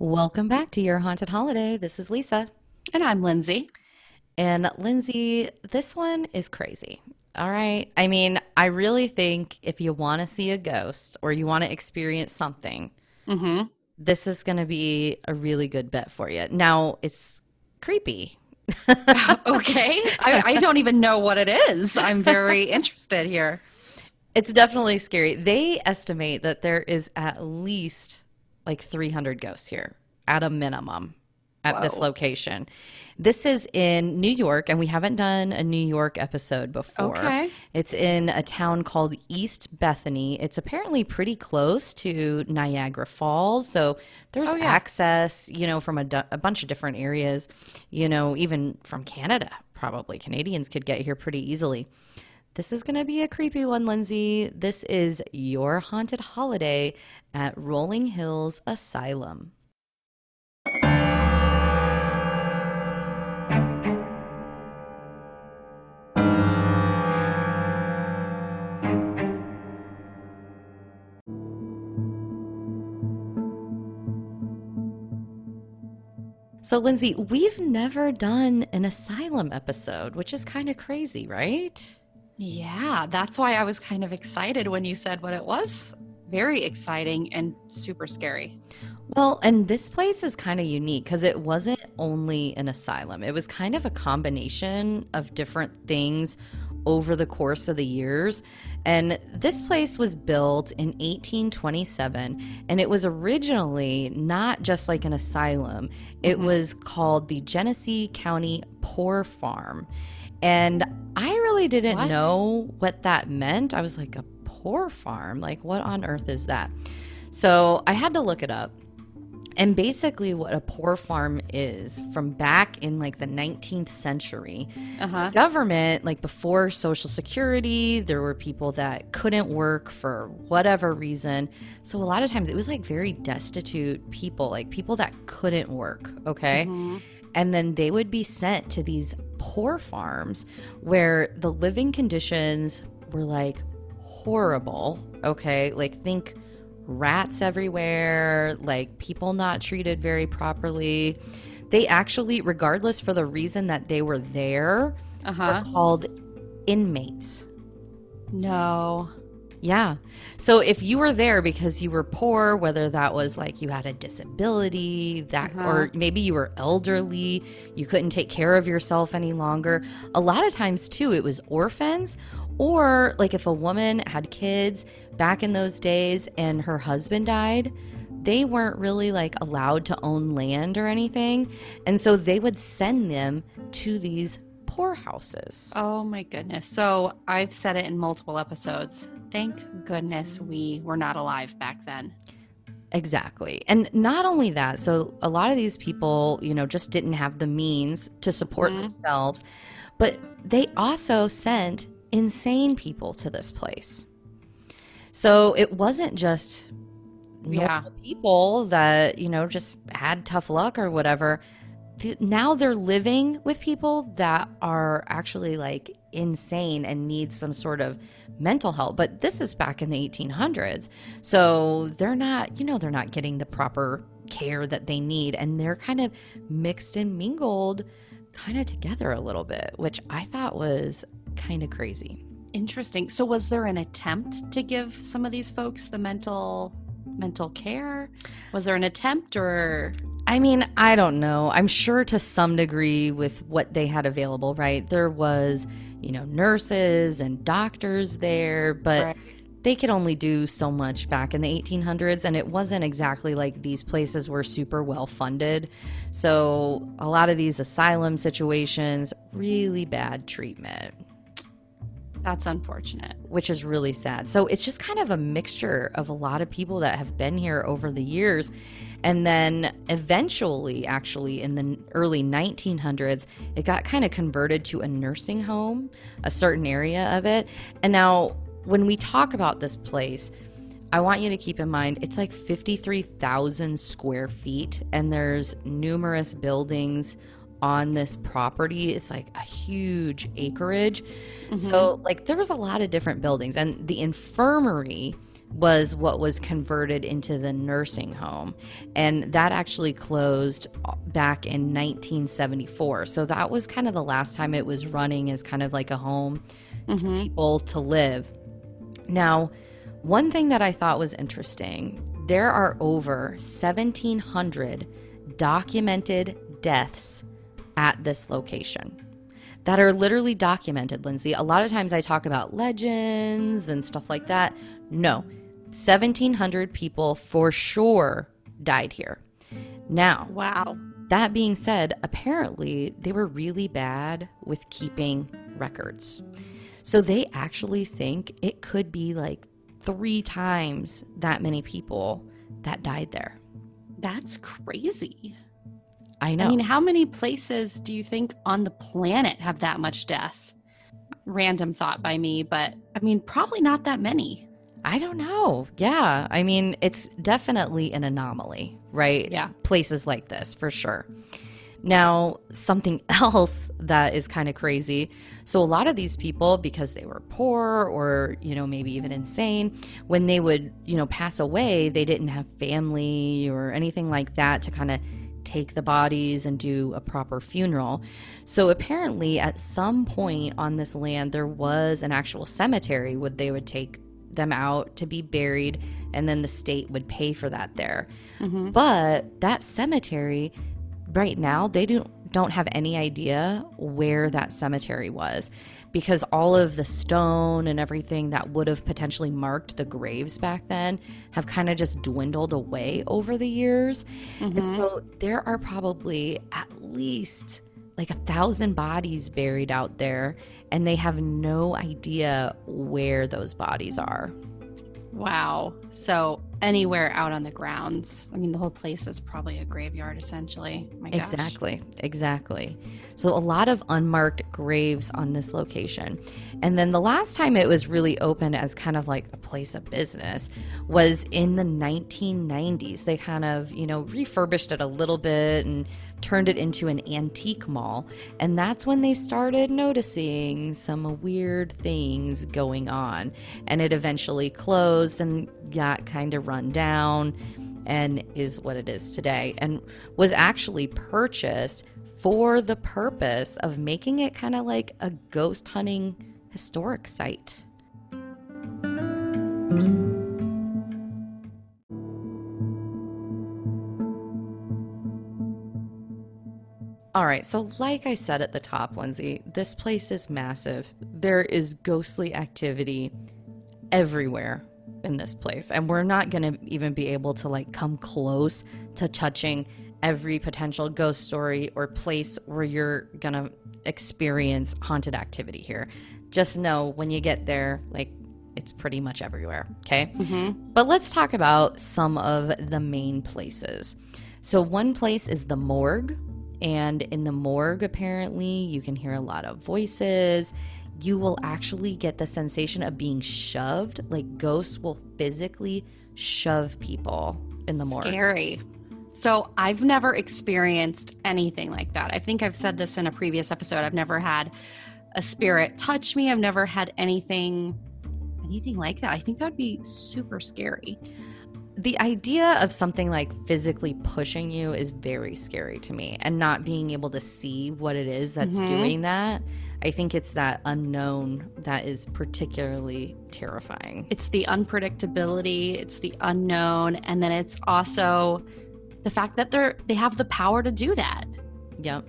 Welcome back to Your Haunted Holiday. This is Lisa. And I'm Lindsay. And Lindsay, this one is crazy. All right. I mean, I really think if you want to see a ghost or you want to experience something, Mm-hmm. this is going to be a really good bet for you. Now, it's creepy. okay. I, I don't even know what it is. I'm very interested here. It's definitely scary. They estimate that there is at least like 300 ghosts here at a minimum at this location. This is in New York, and we haven't done a New York episode before. Okay. It's in a town called East Bethany. It's apparently pretty close to Niagara Falls. So there's Oh, yeah. access, you know, from a, a bunch of different areas, you know, even from Canada, probably. Canadians could get here pretty easily. This is going to be a creepy one, Lindsay. This is your haunted holiday at Rolling Hills Asylum. So, Lindsay, we've never done an asylum episode, which is kind of crazy, right? Yeah, that's why I was kind of excited when you said what it was. Very exciting and super scary. Well, and this place is kind of unique because it wasn't only an asylum, it was kind of a combination of different things over the course of the years. And this place was built in 1827, and it was originally not just like an asylum, it Mhm. was called the Genesee County Poor Farm. And I really didn't What? know what that meant. I was like, a poor farm? Like, what on earth is that? So I had to look it up. And basically, what a poor farm is from back in like the 19th century, Uh huh. government, like before Social Security, there were people that couldn't work for whatever reason. So a lot of times it was like very destitute people, like people that couldn't work. Okay. Mhm. And then they would be sent to these poor farms where the living conditions were like horrible. Okay. Like, think rats everywhere, like people not treated very properly. They actually, regardless for the reason that they were there, Uh were called inmates. No. Yeah. So if you were there because you were poor, whether that was like you had a disability, that Uh-huh. or maybe you were elderly, you couldn't take care of yourself any longer. A lot of times too it was orphans or like if a woman had kids back in those days and her husband died, they weren't really like allowed to own land or anything. And so they would send them to these poorhouses. Oh my goodness. So I've said it in multiple episodes. Thank goodness we were not alive back then. Exactly. And not only that, so a lot of these people, you know, just didn't have the means to support Mhm. themselves, but they also sent insane people to this place. So it wasn't just Yeah. people that, you know, just had tough luck or whatever. Now they're living with people that are actually like insane and need some sort of mental help. But this is back in the 1800s. So they're not, you know, they're not getting the proper care that they need. And they're kind of mixed and mingled kind of together a little bit, which I thought was kind of crazy. Interesting. So was there an attempt to give some of these folks the mental mental care? Was there an attempt or I mean, I don't know. I'm sure to some degree with what they had available, right? There was, you know, nurses and doctors there, but Right. they could only do so much back in the 1800s and it wasn't exactly like these places were super well funded. So, a lot of these asylum situations, really bad treatment that's unfortunate? which is really sad. So it's just kind of a mixture of a lot of people that have been here over the years. And then eventually, actually, in the early 1900s, it got kind of converted to a nursing home, a certain area of it. And now, when we talk about this place, I want you to keep in mind it's like 53,000 square feet, and there's numerous buildings on this property. It's like a huge acreage. Mm-hmm. So, like, there was a lot of different buildings, and the infirmary was what was converted into the nursing home. And that actually closed back in 1974. So that was kind of the last time it was running as kind of like a home to mm-hmm. people to live. Now, one thing that I thought was interesting there are over 1,700 documented deaths at this location that are literally documented, Lindsay. A lot of times I talk about legends and stuff like that. No, 1,700 people for sure died here. Now, Wow. that being said, apparently they were really bad with keeping records. So they actually think it could be like three times that many people that died there. That's crazy. I know. I mean, how many places do you think on the planet have that much death? Random thought by me, but I mean, probably not that many. I don't know. Yeah. I mean, it's definitely an anomaly, right? Yeah. Places like this, for sure. Now, something else that is kind of crazy. So, a lot of these people, because they were poor or, you know, maybe even insane, when they would, you know, pass away, they didn't have family or anything like that to kind of take the bodies and do a proper funeral. So, apparently, at some point on this land, there was an actual cemetery where they would take them out to be buried and then the state would pay for that there. Mhm. But that cemetery right now they don't don't have any idea where that cemetery was because all of the stone and everything that would have potentially marked the graves back then have kind of just dwindled away over the years. And Mhm. so there are probably at least like a thousand bodies buried out there, and they have no idea where those bodies are. Wow. So anywhere out on the grounds. I mean, the whole place is probably a graveyard, essentially. My gosh. Exactly, exactly. So, a lot of unmarked graves on this location. And then the last time it was really open as kind of like a place of business was in the 1990s. They kind of, you know, refurbished it a little bit and turned it into an antique mall. And that's when they started noticing some weird things going on. And it eventually closed and got kind of run down and is what it is today and was actually purchased for the purpose of making it kind of like a ghost hunting historic site. All right, so like I said at the top, Lindsay, this place is massive. There is ghostly activity everywhere in this place, and we're not going to even be able to like come close to touching every potential ghost story or place where you're going to experience haunted activity here. Just know when you get there, like it's pretty much everywhere, okay? Mhm. But let's talk about some of the main places. So, one place is the morgue. And in the morgue, apparently, you can hear a lot of voices. You will actually get the sensation of being shoved, like ghosts will physically shove people in the morgue. Scary. So I've never experienced anything like that. I think I've said this in a previous episode. I've never had a spirit touch me. I've never had anything anything like that. I think that would be super scary. The idea of something like physically pushing you is very scary to me and not being able to see what it is that's Mhm. doing that i think it's that unknown that is particularly terrifying It's the unpredictability, it's the unknown, and then it's also the fact that they're they have the power to do that. yep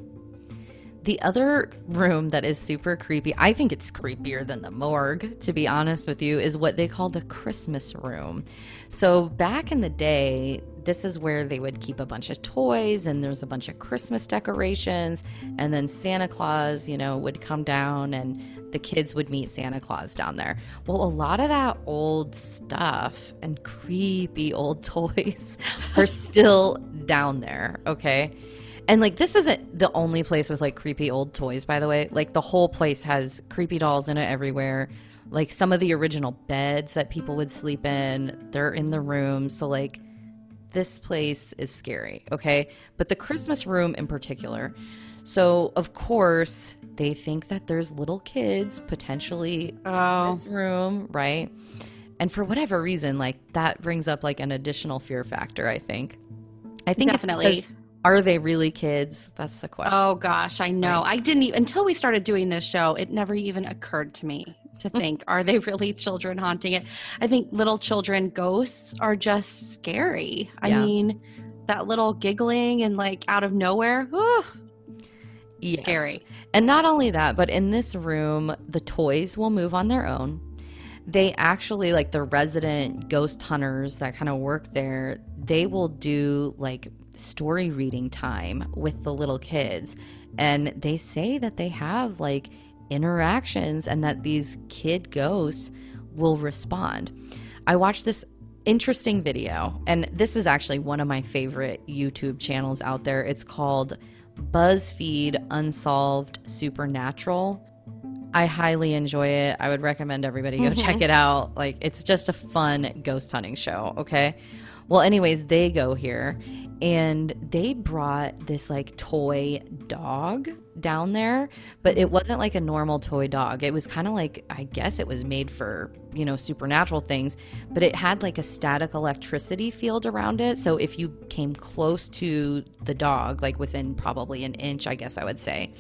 the other room that is super creepy i think it's creepier than the morgue to be honest with you is what they call the christmas room. So back in the day this is where they would keep a bunch of toys and there's a bunch of christmas decorations. And then santa claus you know would come down and the kids would meet santa claus down there. Well a lot of that old stuff and creepy old toys are still down there okay and like this isn't the only place with like creepy old toys, by the way. Like the whole place has creepy dolls in it everywhere. Like some of the original beds that people would sleep in, they're in the room. So like this place is scary, okay? But the Christmas room in particular. So of course, they think that there's little kids potentially in Oh, this room, right? And for whatever reason, like that brings up like an additional fear factor, I think. I think Definitely. Are they really kids? That's the question. Oh gosh, I know. I didn't even until we started doing this show, it never even occurred to me to hmm. think, are they really children haunting it? I think little children ghosts are just scary. I mean, that little giggling and like out of nowhere, ooh, Yes. scary. And not only that, but in this room, the toys will move on their own. They actually, like the resident ghost hunters that kind of work there, they will do like story reading time with the little kids. And they say that they have like interactions and that these kid ghosts will respond. I watched this interesting video, and this is actually one of my favorite YouTube channels out there. It's called BuzzFeed Unsolved Supernatural. I highly enjoy it. I would recommend everybody go Mhm. check it out. Like, it's just a fun ghost hunting show, okay? Well, anyways, they go here and they brought this like toy dog down there, but it wasn't like a normal toy dog. It was kind of like, I guess it was made for, you know, supernatural things, but it had like a static electricity field around it. So if you came close to the dog, like within probably an inch, I guess I would say,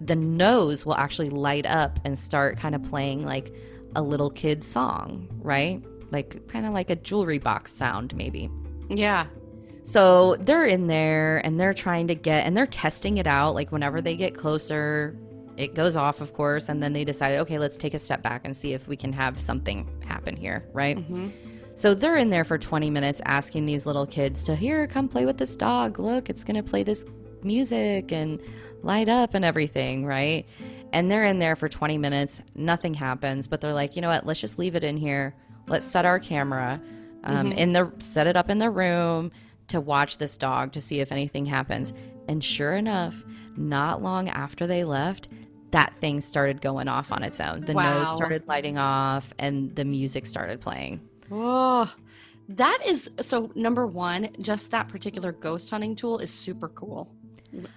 the nose will actually light up and start kind of playing like a little kid song, right? Like kind of like a jewelry box sound, maybe. Yeah. So they're in there and they're trying to get and they're testing it out. Like whenever they get closer, it goes off, of course, and then they decided, okay, let's take a step back and see if we can have something happen here, right? Mhm. So they're in there for 20 minutes asking these little kids to here, come play with this dog. Look, it's going to play this music and light up and everything, right? And they're in there for 20 minutes. Nothing happens, but they're like, you know what? Let's just leave it in here. Let's set our camera um, Mhm. in the set it up in the room to watch this dog to see if anything happens. And sure enough, not long after they left, that thing started going off on its own. The Wow. nose started lighting off and the music started playing. Oh, that is so. Number one, just that particular ghost hunting tool is super cool.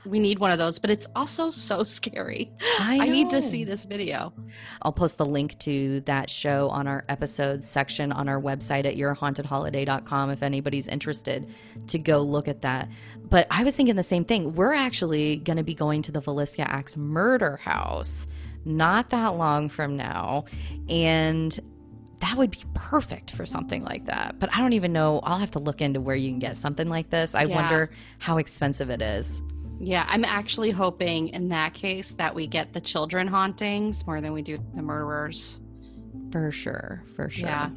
We need one of those, but it's also so scary. I, need to see this video. I'll post the link to that show on our episodes section on our website at yourhauntedholiday.com if anybody's interested to go look at that. But I was thinking the same thing. We're actually going to be going to the Villisca Axe murder house not that long from now. And that would be perfect for something like that. But I don't even know. I'll have to look into where you can get something like this. I Yeah. wonder how expensive it is. Yeah, I'm actually hoping in that case that we get the children hauntings more than we do the murderers. For sure, for sure. Yeah.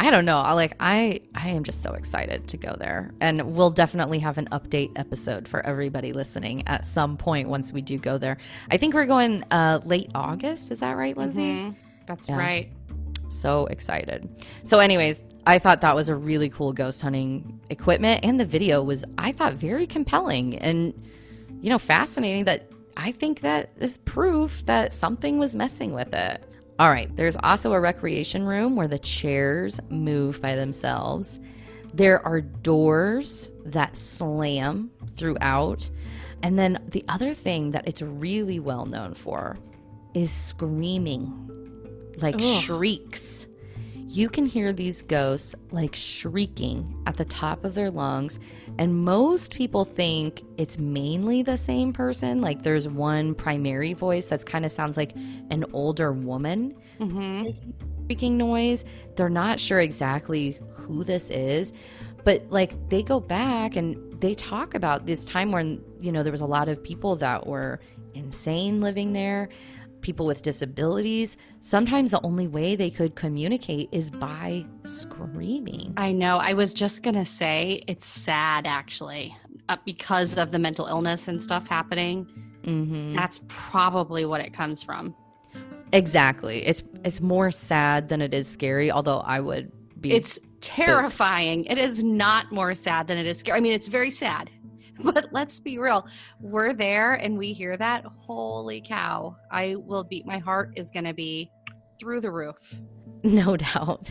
I don't know. I like I I am just so excited to go there. And we'll definitely have an update episode for everybody listening at some point once we do go there. I think we're going uh late August, is that right, Lindsay? Mhm. That's Yeah. right. So excited. So anyways, I thought that was a really cool ghost hunting equipment and the video was I thought very compelling and you know fascinating that I think that is proof that something was messing with it. All right, there's also a recreation room where the chairs move by themselves. There are doors that slam throughout. And then the other thing that it's really well known for is screaming, like Ugh. shrieks. You can hear these ghosts like shrieking at the top of their lungs. And most people think it's mainly the same person. Like there's one primary voice that's kind of sounds like an older woman hmm shrieking noise. They're not sure exactly who this is, but like they go back and they talk about this time when, you know, there was a lot of people that were insane living there, people with disabilities. Sometimes the only way they could communicate is by screaming. I know. I was just going to say it's sad actually uh, because of the mental illness and stuff happening. hmm That's probably what it comes from. Exactly. It's it's more sad than it is scary, although I would be It's terrifying. It is not more sad than it is scary. I mean, it's very sad. But let's be real. We're there and we hear that. Holy cow. I will beat my heart is going to be through the roof. No doubt.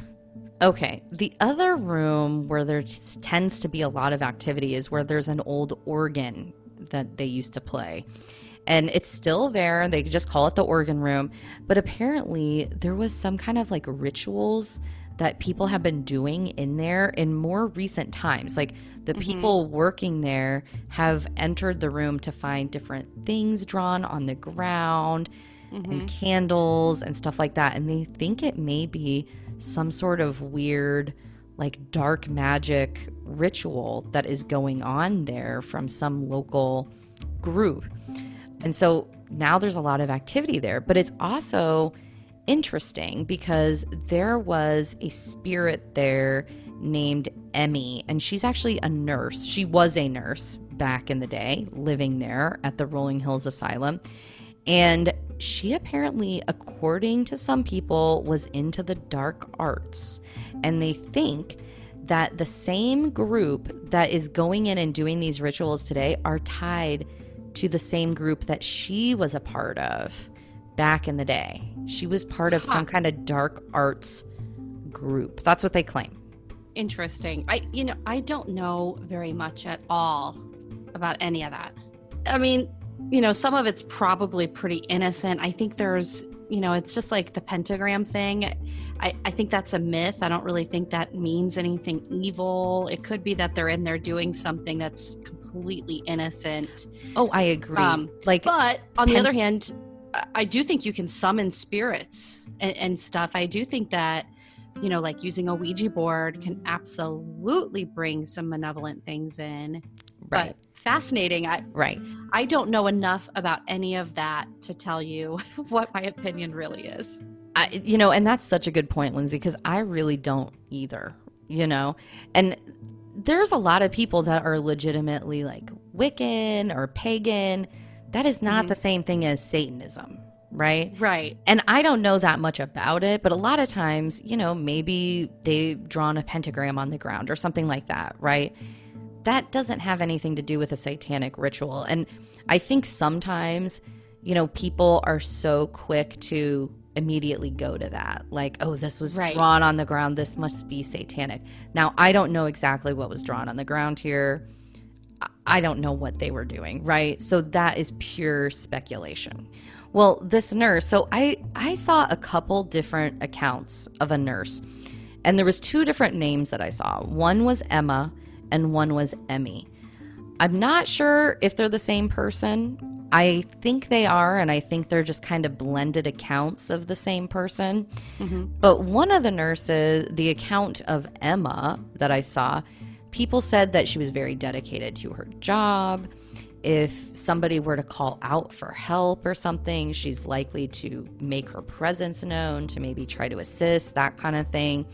Okay, the other room where there tends to be a lot of activity is where there's an old organ that they used to play. And it's still there. They just call it the organ room. But apparently, there was some kind of like rituals that people have been doing in there in more recent times. Like the mm-hmm. people working there have entered the room to find different things drawn on the ground mm-hmm. and candles and stuff like that. And they think it may be some sort of weird, like dark magic ritual that is going on there from some local group. And so now there's a lot of activity there, but it's also interesting because there was a spirit there named Emmy, and she's actually a nurse. She was a nurse back in the day, living there at the Rolling Hills Asylum. And she apparently, according to some people, was into the dark arts. And they think that the same group that is going in and doing these rituals today are tied to the same group that she was a part of back in the day. She was part of some kind of dark arts group. That's what they claim. Interesting. I you know, I don't know very much at all about any of that. I mean, you know, some of it's probably pretty innocent. I think there's, you know, it's just like the pentagram thing. I, I think that's a myth. I don't really think that means anything evil. It could be that they're in there doing something that's completely innocent. Oh, I agree. Um, like, but on pen- the other hand, I do think you can summon spirits and, and stuff. I do think that you know, like using a Ouija board can absolutely bring some malevolent things in. Right. But fascinating. I right. I don't know enough about any of that to tell you what my opinion really is. I, you know, and that's such a good point, Lindsay, because I really don't either. You know, and there's a lot of people that are legitimately like Wiccan or pagan that is not mm-hmm. the same thing as Satanism, right? Right. And I don't know that much about it, but a lot of times, you know, maybe they've drawn a pentagram on the ground or something like that, right? That doesn't have anything to do with a satanic ritual. And I think sometimes, you know, people are so quick to immediately go to that. Like, oh, this was right. drawn on the ground. This must be satanic. Now, I don't know exactly what was drawn on the ground here. I don't know what they were doing, right? So that is pure speculation. Well, this nurse, so I I saw a couple different accounts of a nurse. And there was two different names that I saw. One was Emma and one was Emmy. I'm not sure if they're the same person. I think they are, and I think they're just kind of blended accounts of the same person. Mm-hmm. But one of the nurses, the account of Emma that I saw, People said that she was very dedicated to her job. If somebody were to call out for help or something, she's likely to make her presence known, to maybe try to assist, that kind of thing.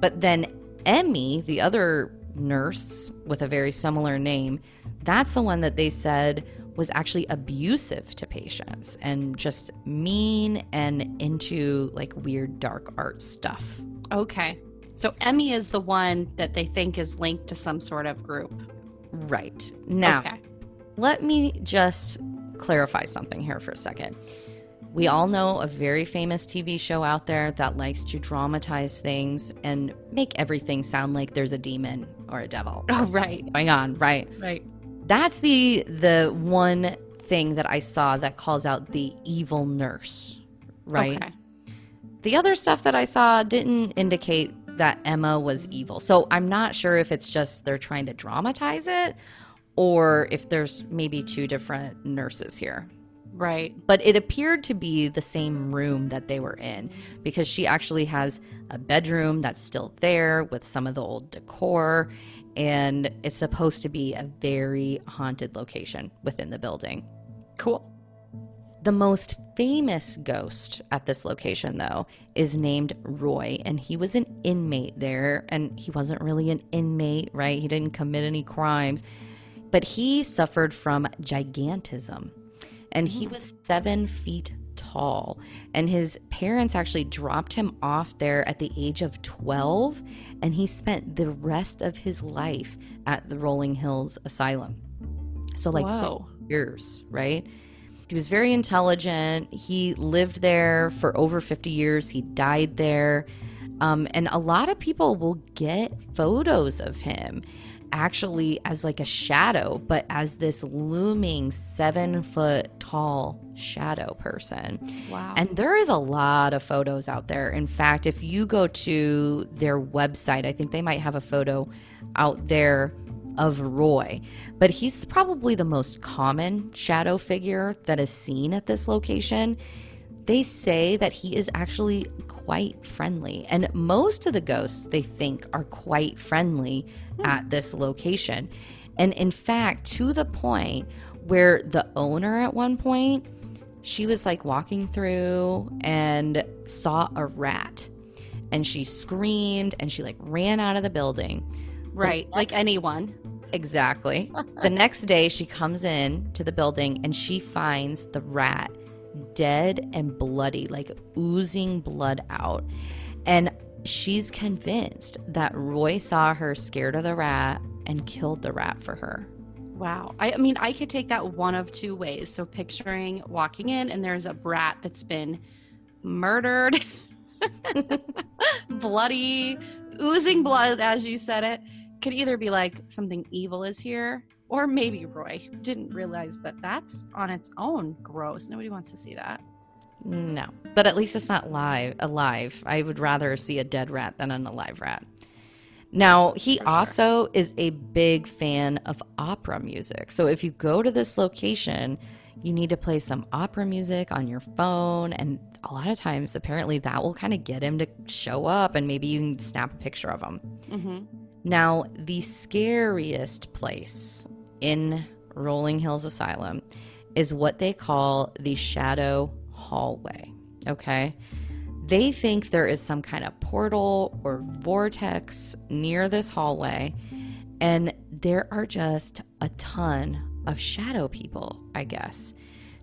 But then Emmy, the other nurse with a very similar name, that's the one that they said was actually abusive to patients and just mean and into like weird dark art stuff. Okay. So Emmy is the one that they think is linked to some sort of group. Right. Now, okay. Let me just clarify something here for a second. We all know a very famous TV show out there that likes to dramatize things and make everything sound like there's a demon or a devil. Oh, right. Going on, right? Right. That's the the one thing that I saw that calls out the evil nurse, right? Okay. The other stuff that I saw didn't indicate that Emma was evil. So I'm not sure if it's just they're trying to dramatize it or if there's maybe two different nurses here. Right. But it appeared to be the same room that they were in because she actually has a bedroom that's still there with some of the old decor. And it's supposed to be a very haunted location within the building. Cool. The most famous ghost at this location, though, is named Roy, and he was an inmate there. And he wasn't really an inmate, right? He didn't commit any crimes, but he suffered from gigantism. And he was seven feet tall. And his parents actually dropped him off there at the age of 12, and he spent the rest of his life at the Rolling Hills Asylum. So, like, Whoa. years, right? He was very intelligent. He lived there for over 50 years. He died there. Um, and a lot of people will get photos of him actually as like a shadow, but as this looming seven foot tall shadow person. Wow. And there is a lot of photos out there. In fact, if you go to their website, I think they might have a photo out there of Roy, but he's probably the most common shadow figure that is seen at this location. They say that he is actually quite friendly, and most of the ghosts they think are quite friendly hmm. at this location. And in fact, to the point where the owner at one point, she was like walking through and saw a rat and she screamed and she like ran out of the building. Right, like anyone. Exactly. the next day, she comes in to the building and she finds the rat dead and bloody, like oozing blood out. And she's convinced that Roy saw her scared of the rat and killed the rat for her. Wow. I, mean, I could take that one of two ways. So, picturing walking in and there's a rat that's been murdered, bloody, oozing blood, as you said it could either be like something evil is here, or maybe Roy didn't realize that that's on its own gross. Nobody wants to see that. No, but at least it's not live alive. I would rather see a dead rat than an alive rat. Now, he sure. also is a big fan of opera music. So if you go to this location, you need to play some opera music on your phone. And a lot of times, apparently, that will kind of get him to show up and maybe you can snap a picture of him. Mm-hmm. Now, the scariest place in Rolling Hills Asylum is what they call the shadow hallway. Okay. They think there is some kind of portal or vortex near this hallway, and there are just a ton of shadow people, I guess,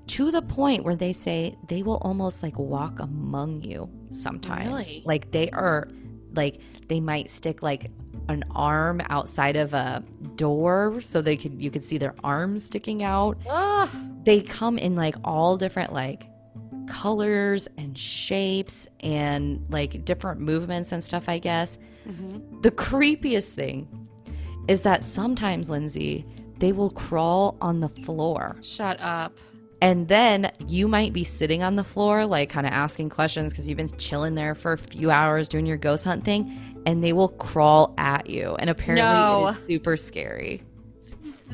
to the point where they say they will almost like walk among you sometimes. Really? Like they are, like, they might stick like an arm outside of a door so they could you could see their arms sticking out. Ugh. They come in like all different like colors and shapes and like different movements and stuff, I guess. Mm-hmm. The creepiest thing is that sometimes, Lindsay, they will crawl on the floor. Shut up. And then you might be sitting on the floor, like kind of asking questions because you've been chilling there for a few hours doing your ghost hunt thing and they will crawl at you. And apparently, no. it is super scary.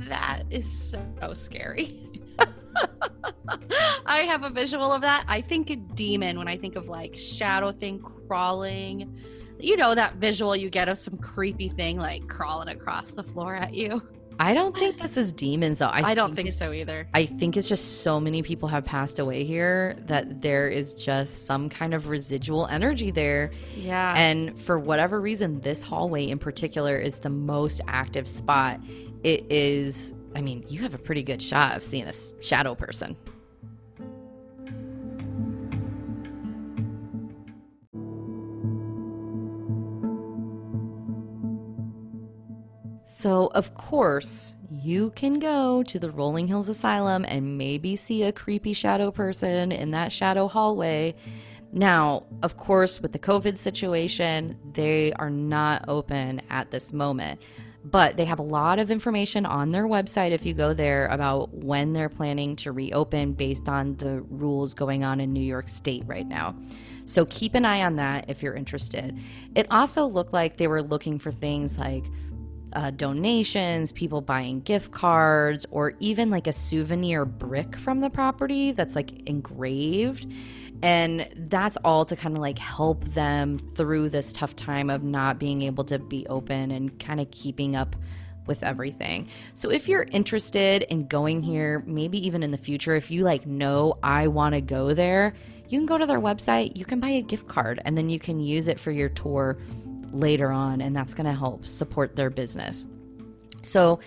That is so scary. I have a visual of that. I think a demon when I think of like shadow thing crawling. You know that visual you get of some creepy thing like crawling across the floor at you. I don't think this is demons though. I, I don't think, think so either. I think it's just so many people have passed away here that there is just some kind of residual energy there. Yeah. And for whatever reason, this hallway in particular is the most active spot. It is, I mean, you have a pretty good shot of seeing a shadow person. So, of course, you can go to the Rolling Hills Asylum and maybe see a creepy shadow person in that shadow hallway. Now, of course, with the COVID situation, they are not open at this moment, but they have a lot of information on their website if you go there about when they're planning to reopen based on the rules going on in New York State right now. So keep an eye on that if you're interested. It also looked like they were looking for things like uh, donations, people buying gift cards, or even like a souvenir brick from the property that's like engraved. And that's all to kind of like help them through this tough time of not being able to be open and kind of keeping up with everything. So if you're interested in going here, maybe even in the future, if you like know I want to go there, you can go to their website, you can buy a gift card, and then you can use it for your tour later on, and that's going to help support their business. So,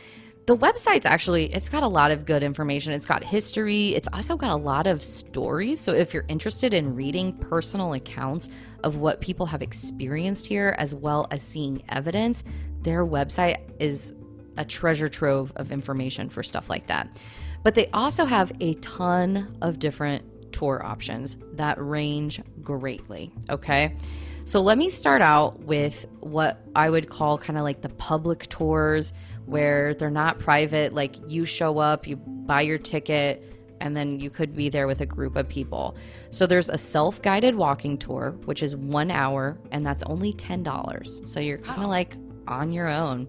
the website's actually it's got a lot of good information. It's got history. It's also got a lot of stories. So if you're interested in reading personal accounts of what people have experienced here as well as seeing evidence their website is a treasure trove of information for stuff like that. But they also have a ton of different tour options that range greatly okay so let me start out with what I would call kind of like the public tours where they're not private. Like you show up, you buy your ticket, and then you could be there with a group of people. So there's a self guided walking tour, which is one hour, and that's only $10. So you're kind of Wow. like on your own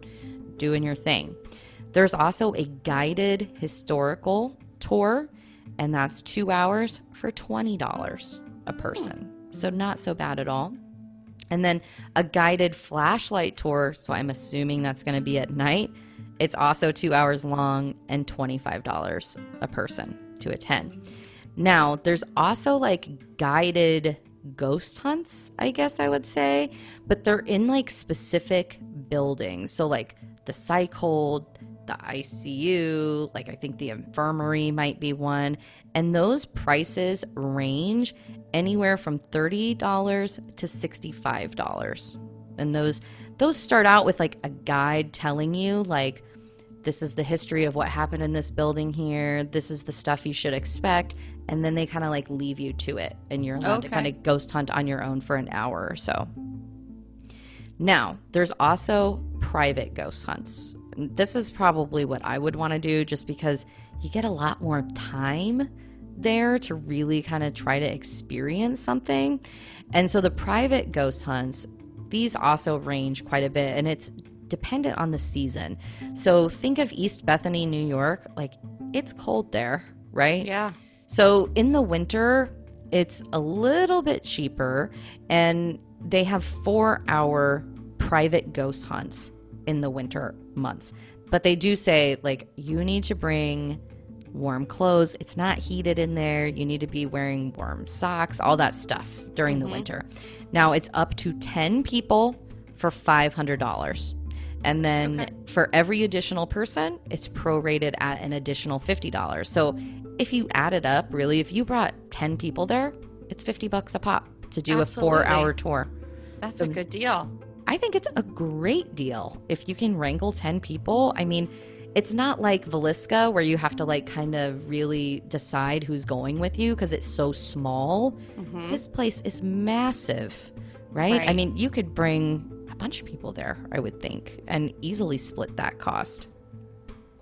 doing your thing. There's also a guided historical tour, and that's two hours for $20 a person. So not so bad at all. And then a guided flashlight tour. So I'm assuming that's going to be at night. It's also two hours long and $25 a person to attend. Now, there's also like guided ghost hunts, I guess I would say, but they're in like specific buildings. So, like the psych hold, the ICU, like I think the infirmary might be one. And those prices range anywhere from $30 to $65. And those those start out with like a guide telling you like this is the history of what happened in this building here. This is the stuff you should expect. And then they kind of like leave you to it. And you're allowed to kind of ghost hunt on your own for an hour or so. Now, there's also private ghost hunts. This is probably what I would want to do just because you get a lot more time there to really kind of try to experience something. And so the private ghost hunts, these also range quite a bit and it's dependent on the season. So think of East Bethany, New York, like it's cold there, right? Yeah. So in the winter, it's a little bit cheaper, and they have four hour private ghost hunts in the winter months. But they do say, like, you need to bring warm clothes. It's not heated in there. You need to be wearing warm socks, all that stuff during the Mhm. winter. Now it's up to 10 people for $500. And then Okay. for every additional person, it's prorated at an additional $50. So if you add it up, really, if you brought 10 people there, it's 50 bucks a pop to do Absolutely. a four hour tour. That's a good deal. I think it's a great deal if you can wrangle 10 people. I mean, it's not like Villisca where you have to like kind of really decide who's going with you because it's so small. Mhm. This place is massive, right? I mean, you could bring a bunch of people there, I would think, and easily split that cost.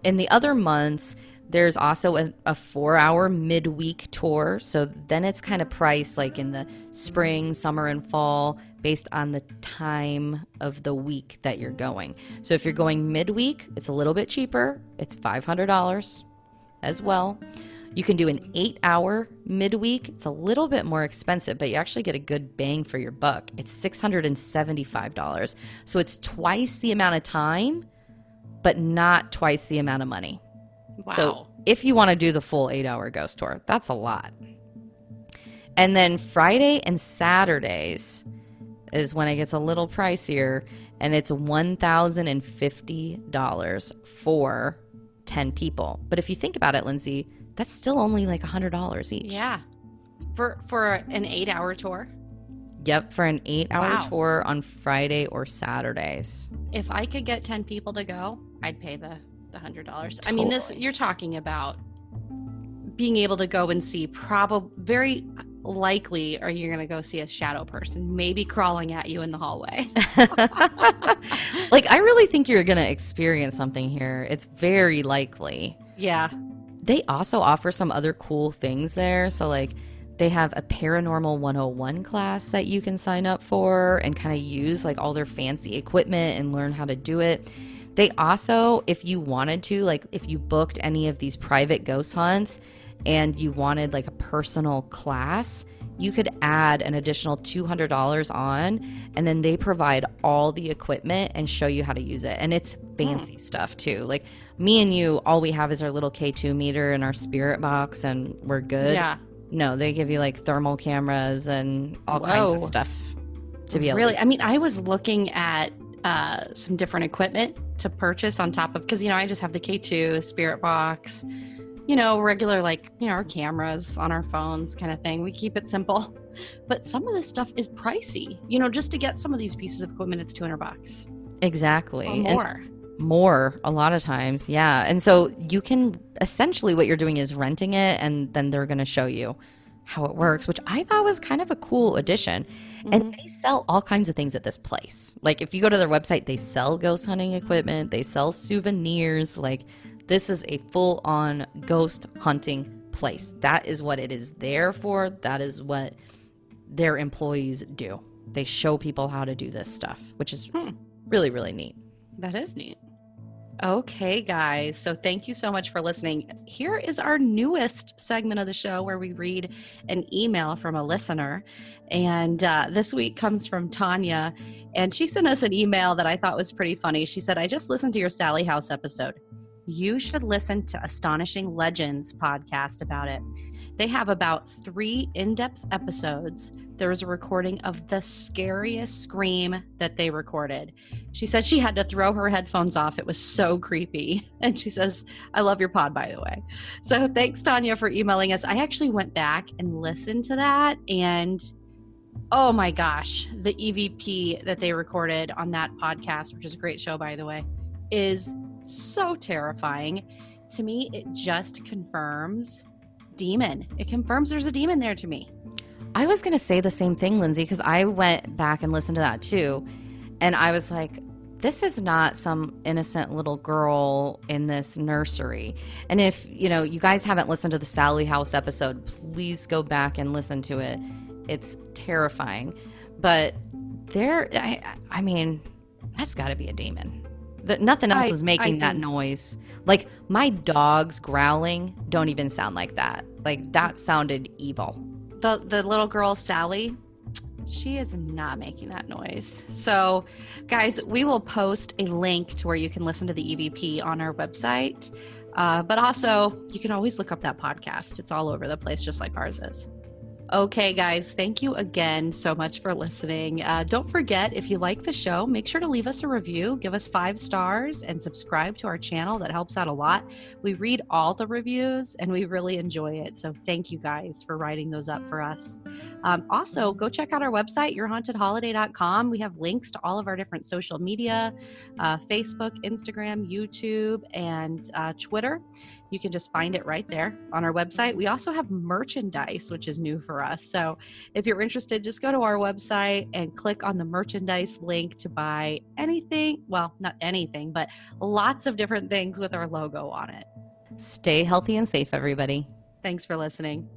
In the other months, there's also a, a four hour midweek tour. So then it's kind of priced like in the spring, summer, and fall based on the time of the week that you're going. So if you're going midweek, it's a little bit cheaper. It's $500 as well. You can do an eight hour midweek. It's a little bit more expensive, but you actually get a good bang for your buck. It's $675. So it's twice the amount of time, but not twice the amount of money. Wow. So if you want to do the full eight hour ghost tour, that's a lot. And then Friday and Saturdays is when it gets a little pricier, and it's $1,050 for 10 people. But if you think about it, Lindsay, that's still only like $100 each. yeah. For for an 8-hour tour. Yep, for an eight hour Wow. tour on Friday or Saturdays. If I could get 10 people to go, I'd pay the the $100. I mean, this you're talking about being able to go and see probably very likely are you going to go see a shadow person maybe crawling at you in the hallway. like, I really think you're going to experience something here. It's very likely. yeah. They also offer some other cool things there. So, like, they have a paranormal 101 class that you can sign up for and kind of use like all their fancy equipment and learn how to do it. They also, if you wanted to, like, if you booked any of these private ghost hunts and you wanted like a personal class, you could add an additional $200 on and then they provide all the equipment and show you how to use it. And it's fancy hmm. stuff too. Like me and you, all we have is our little K2 meter and our spirit box and we're good. Yeah. No, they give you like thermal cameras and all kinds of stuff to be able to. really to i mean i was looking at uh, some different equipment to purchase on top of because you know i just have the k2 spirit box you know regular like you know our cameras on our phones kind of thing we keep it simple but some of this stuff is pricey you know just to get some of these pieces of equipment it's 200 bucks Exactly. or And more more a lot of times. Yeah. And so you can essentially what you're doing is renting it and then they're going to show you how it works, which I thought was kind of a cool addition. Mm-hmm. And they sell all kinds of things at this place. Like if you go to their website, they sell ghost hunting equipment, they sell souvenirs. Like this is a full on ghost hunting place. That is what it is there for. That is what their employees do. They show people how to do this stuff, which is hmm. really, really neat. That is neat. Okay, guys. So thank you so much for listening. Here is our newest segment of the show where we read an email from a listener. And uh, this week comes from Tanya. And she sent us an email that I thought was pretty funny. She said, I just listened to your Sallie House episode. You should listen to Astonishing Legends podcast about it. They have about three in depth episodes. There was a recording of the scariest scream that they recorded. She said she had to throw her headphones off. It was so creepy. And she says, I love your pod, by the way. So thanks, Tanya, for emailing us. I actually went back and listened to that. And oh my gosh, the EVP that they recorded on that podcast, which is a great show, by the way, is so terrifying. To me, it just confirms demon. It confirms there's a demon there to me. I was going to say the same thing, Lindsay, because I went back and listened to that too. And I was like, this is not some innocent little girl in this nursery. And if, you know, you guys haven't listened to the Sallie House episode, please go back and listen to it. It's terrifying. But there, I, I mean, that's got to be a demon. That nothing else I, is making that noise. Like my dogs growling don't even sound like that. Like that sounded evil. The the little girl Sallie, she is not making that noise. So, guys, we will post a link to where you can listen to the EVP on our website. Uh, but also, you can always look up that podcast. It's all over the place, just like ours is. Okay, guys, thank you again so much for listening. Uh, don't forget, if you like the show, make sure to leave us a review, give us five stars, and subscribe to our channel. That helps out a lot. We read all the reviews and we really enjoy it. So thank you guys for writing those up for us. Um, also, go check out our website, yourhauntedholiday.com. We have links to all of our different social media uh, Facebook, Instagram, YouTube, and uh, Twitter. You can just find it right there on our website. We also have merchandise, which is new for us. So if you're interested, just go to our website and click on the merchandise link to buy anything. Well, not anything, but lots of different things with our logo on it. Stay healthy and safe, everybody. Thanks for listening.